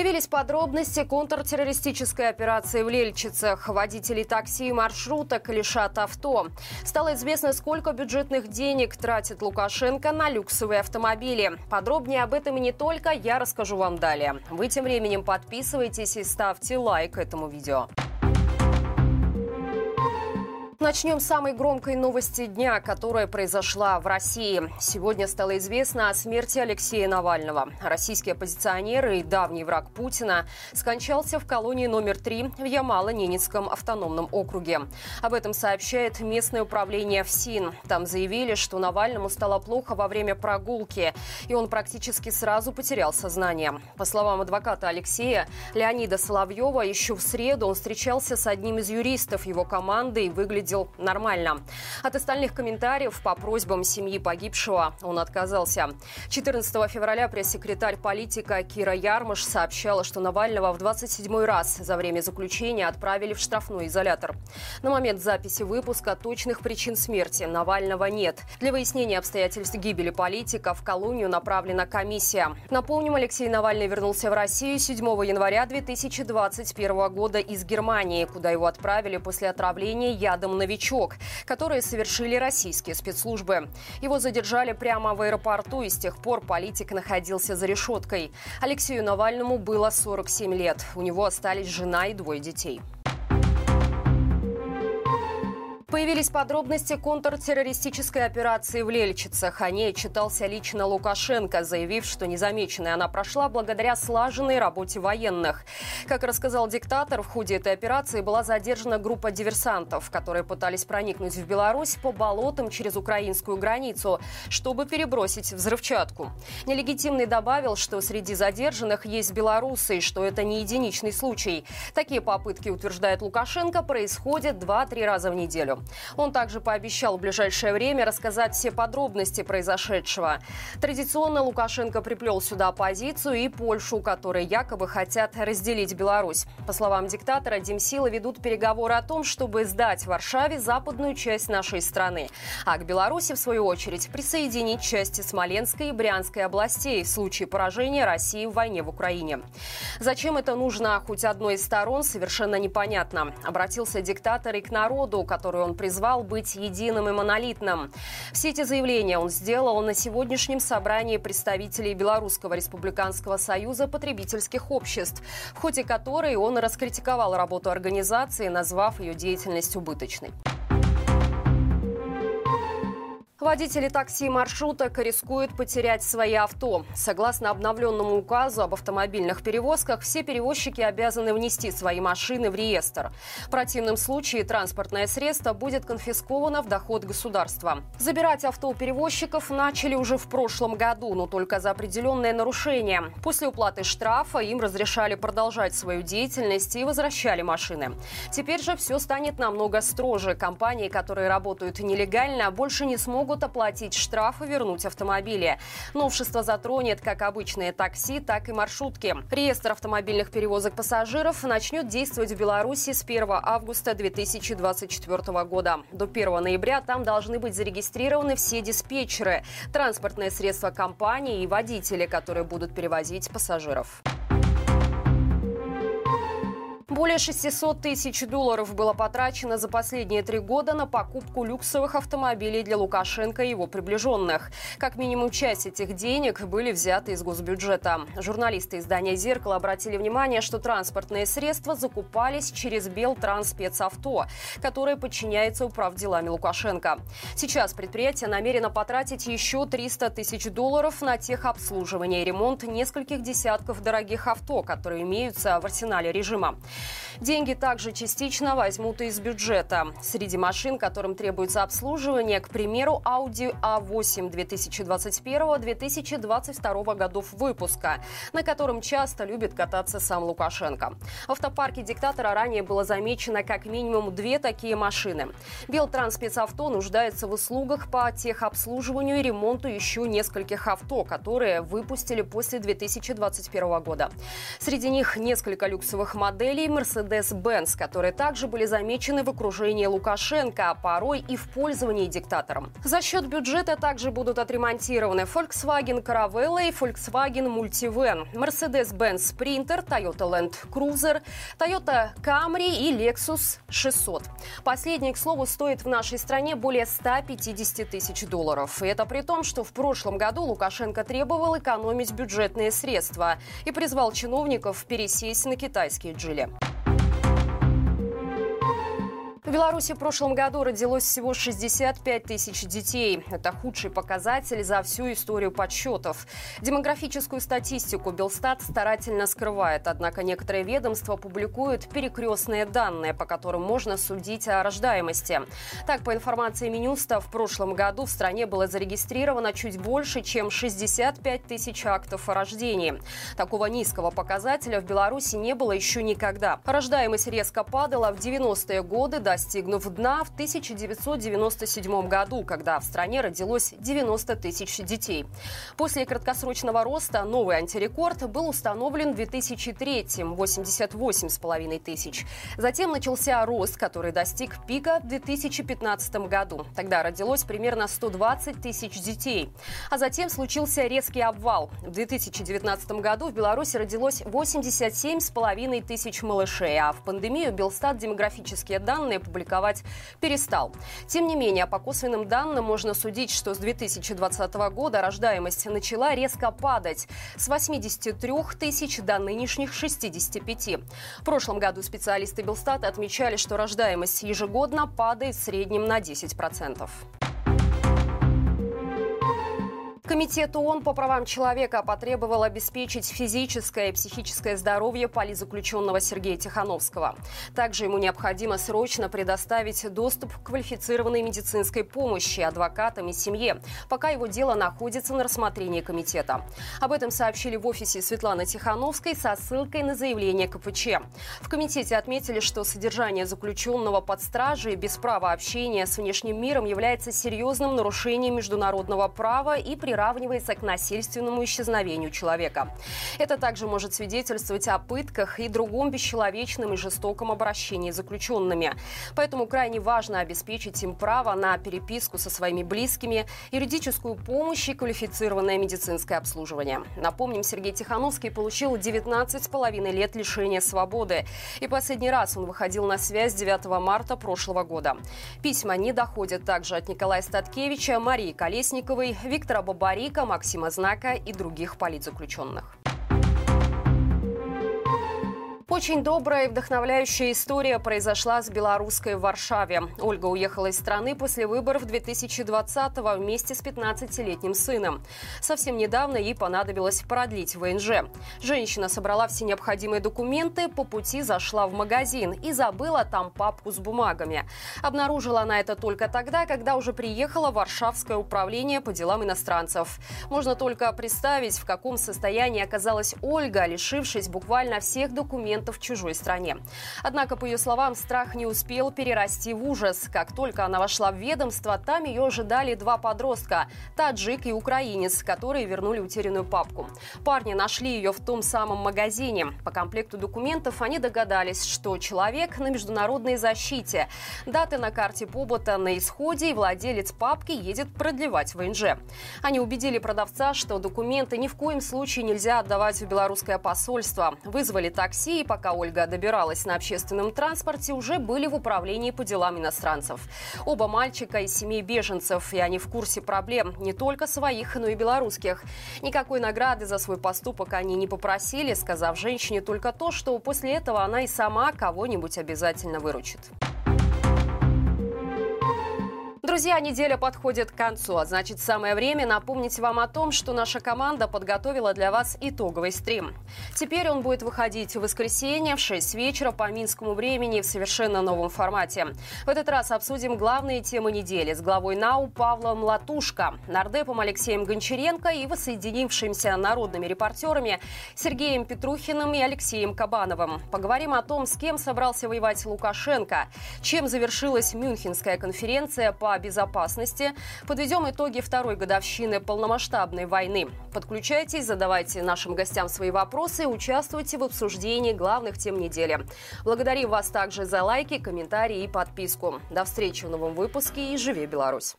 Появились подробности контртеррористической операции в Лельчицах. Водителей такси и маршруток лишат авто. Стало известно, сколько бюджетных денег тратит Лукашенко на люксовые автомобили. Подробнее об этом и не только я расскажу вам далее. Вы тем временем подписывайтесь и ставьте лайк этому видео. Начнем с самой громкой новости дня, которая произошла в России. Сегодня стало известно о смерти Алексея Навального. Российский оппозиционер и давний враг Путина скончался в колонии номер 3 в Ямало-Ненецком автономном округе. Об этом сообщает местное управление ФСИН. Там заявили, что Навальному стало плохо во время прогулки, и он практически сразу потерял сознание. По словам адвоката Алексея, Леонида Соловьева, еще в среду он встречался с одним из юристов его команды и выглядел выглядел нормально. От остальных комментариев по просьбам семьи погибшего он отказался. 14 февраля пресс-секретарь политика Кира Ярмыш сообщала, что Навального в 27 раз за время заключения отправили в штрафной изолятор. На момент записи выпуска точных причин смерти Навального нет. Для выяснения обстоятельств гибели политика в колонию направлена комиссия. Напомним, Алексей Навальный вернулся в Россию 7 января 2021 года из Германии, куда его отправили после отравления ядом «Новичок», которые совершили российские спецслужбы. Его задержали прямо в аэропорту, и с тех пор политик находился за решеткой. Алексею Навальному было 47 лет. У него остались жена и двое детей. Появились подробности контртеррористической операции в Лельчицах. О ней читался лично Лукашенко, заявив, что незамеченная она прошла благодаря слаженной работе военных. Как рассказал диктатор, в ходе этой операции была задержана группа диверсантов, которые пытались проникнуть в Беларусь по болотам через украинскую границу, чтобы перебросить взрывчатку. Нелегитимный добавил, что среди задержанных есть белорусы и что это не единичный случай. Такие попытки, утверждает Лукашенко, происходят 2-3 раза в неделю. Он также пообещал в ближайшее время рассказать все подробности произошедшего. Традиционно Лукашенко приплел сюда оппозицию и Польшу, которые якобы хотят разделить Беларусь. По словам диктатора, Демсилы ведут переговоры о том, чтобы сдать Варшаве западную часть нашей страны, а к Беларуси, в свою очередь, присоединить части Смоленской и Брянской областей в случае поражения России в войне в Украине. Зачем это нужно хоть одной из сторон, совершенно непонятно. Обратился диктатор и к народу, который он он призвал быть единым и монолитным. Все эти заявления он сделал на сегодняшнем собрании представителей Белорусского республиканского союза потребительских обществ, в ходе которой он раскритиковал работу организации, назвав ее деятельность убыточной. Водители такси и маршруток рискуют потерять свои авто. Согласно обновленному указу об автомобильных перевозках, все перевозчики обязаны внести свои машины в реестр. В противном случае транспортное средство будет конфисковано в доход государства. Забирать авто у перевозчиков начали уже в прошлом году, но только за определенное нарушение. После уплаты штрафа им разрешали продолжать свою деятельность и возвращали машины. Теперь же все станет намного строже. Компании, которые работают нелегально, больше не смогут могут оплатить штраф и вернуть автомобили. Новшество затронет как обычные такси, так и маршрутки. Реестр автомобильных перевозок пассажиров начнет действовать в Беларуси с 1 августа 2024 года. До 1 ноября там должны быть зарегистрированы все диспетчеры, транспортные средства компании и водители, которые будут перевозить пассажиров. Более 600 тысяч долларов было потрачено за последние три года на покупку люксовых автомобилей для Лукашенко и его приближенных. Как минимум часть этих денег были взяты из госбюджета. Журналисты издания «Зеркало» обратили внимание, что транспортные средства закупались через Белтрансспецавто, которое подчиняется управделами Лукашенко. Сейчас предприятие намерено потратить еще 300 тысяч долларов на техобслуживание и ремонт нескольких десятков дорогих авто, которые имеются в арсенале режима. Деньги также частично возьмут из бюджета. Среди машин, которым требуется обслуживание, к примеру, Audi A8 2021-2022 годов выпуска, на котором часто любит кататься сам Лукашенко. В автопарке диктатора ранее было замечено как минимум две такие машины. Белтрансспецавто нуждается в услугах по техобслуживанию и ремонту еще нескольких авто, которые выпустили после 2021 года. Среди них несколько люксовых моделей Mercedes-Benz, которые также были замечены в окружении Лукашенко, а порой и в пользовании диктатором. За счет бюджета также будут отремонтированы Volkswagen Caravella и Volkswagen Multivan, Mercedes-Benz Sprinter, Toyota Land Cruiser, Toyota Camry и Lexus 600. Последний, к слову, стоит в нашей стране более 150 тысяч долларов. И это при том, что в прошлом году Лукашенко требовал экономить бюджетные средства и призвал чиновников пересесть на китайские джили. В Беларуси в прошлом году родилось всего 65 тысяч детей. Это худший показатель за всю историю подсчетов. Демографическую статистику Белстат старательно скрывает, однако некоторые ведомства публикуют перекрестные данные, по которым можно судить о рождаемости. Так, по информации Минюста, в прошлом году в стране было зарегистрировано чуть больше, чем 65 тысяч актов о рождении. Такого низкого показателя в Беларуси не было еще никогда. Рождаемость резко падала в 90-е годы до достигнув дна в 1997 году, когда в стране родилось 90 тысяч детей. После краткосрочного роста новый антирекорд был установлен в 2003 – 88,5 тысяч. Затем начался рост, который достиг пика в 2015 году. Тогда родилось примерно 120 тысяч детей. А затем случился резкий обвал. В 2019 году в Беларуси родилось 87,5 тысяч малышей, а в пандемию Белстат демографические данные публиковать перестал. Тем не менее, по косвенным данным можно судить, что с 2020 года рождаемость начала резко падать с 83 тысяч до нынешних 65. В прошлом году специалисты Белстата отмечали, что рождаемость ежегодно падает в среднем на 10%. Комитет ООН по правам человека потребовал обеспечить физическое и психическое здоровье политзаключенного Сергея Тихановского. Также ему необходимо срочно предоставить доступ к квалифицированной медицинской помощи адвокатам и семье, пока его дело находится на рассмотрении комитета. Об этом сообщили в офисе Светланы Тихановской со ссылкой на заявление КПЧ. В комитете отметили, что содержание заключенного под стражей без права общения с внешним миром является серьезным нарушением международного права и приравниванием приравнивается к насильственному исчезновению человека. Это также может свидетельствовать о пытках и другом бесчеловечном и жестоком обращении с заключенными. Поэтому крайне важно обеспечить им право на переписку со своими близкими, юридическую помощь и квалифицированное медицинское обслуживание. Напомним, Сергей Тихановский получил 19,5 лет лишения свободы. И последний раз он выходил на связь 9 марта прошлого года. Письма не доходят также от Николая Статкевича, Марии Колесниковой, Виктора Баба Барика, Максима Знака и других политзаключенных. Очень добрая и вдохновляющая история произошла с белорусской в Варшаве. Ольга уехала из страны после выборов 2020-го вместе с 15-летним сыном. Совсем недавно ей понадобилось продлить ВНЖ. Женщина собрала все необходимые документы, по пути зашла в магазин и забыла там папку с бумагами. Обнаружила она это только тогда, когда уже приехала в Варшавское управление по делам иностранцев. Можно только представить, в каком состоянии оказалась Ольга, лишившись буквально всех документов в чужой стране. Однако, по ее словам, страх не успел перерасти в ужас. Как только она вошла в ведомство, там ее ожидали два подростка – таджик и украинец, которые вернули утерянную папку. Парни нашли ее в том самом магазине. По комплекту документов они догадались, что человек на международной защите. Даты на карте побыта на исходе, и владелец папки едет продлевать ВНЖ. Они убедили продавца, что документы ни в коем случае нельзя отдавать в белорусское посольство. Вызвали такси и пока Ольга добиралась на общественном транспорте, уже были в управлении по делам иностранцев. Оба мальчика из семей беженцев, и они в курсе проблем не только своих, но и белорусских. Никакой награды за свой поступок они не попросили, сказав женщине только то, что после этого она и сама кого-нибудь обязательно выручит. Друзья, неделя подходит к концу, а значит самое время напомнить вам о том, что наша команда подготовила для вас итоговый стрим. Теперь он будет выходить в воскресенье в 6 вечера по минскому времени в совершенно новом формате. В этот раз обсудим главные темы недели с главой НАУ Павлом Латушко, нардепом Алексеем Гончаренко и воссоединившимся народными репортерами Сергеем Петрухиным и Алексеем Кабановым. Поговорим о том, с кем собрался воевать Лукашенко, чем завершилась Мюнхенская конференция по безопасности. Подведем итоги второй годовщины полномасштабной войны. Подключайтесь, задавайте нашим гостям свои вопросы, участвуйте в обсуждении главных тем недели. Благодарим вас также за лайки, комментарии и подписку. До встречи в новом выпуске и живи Беларусь!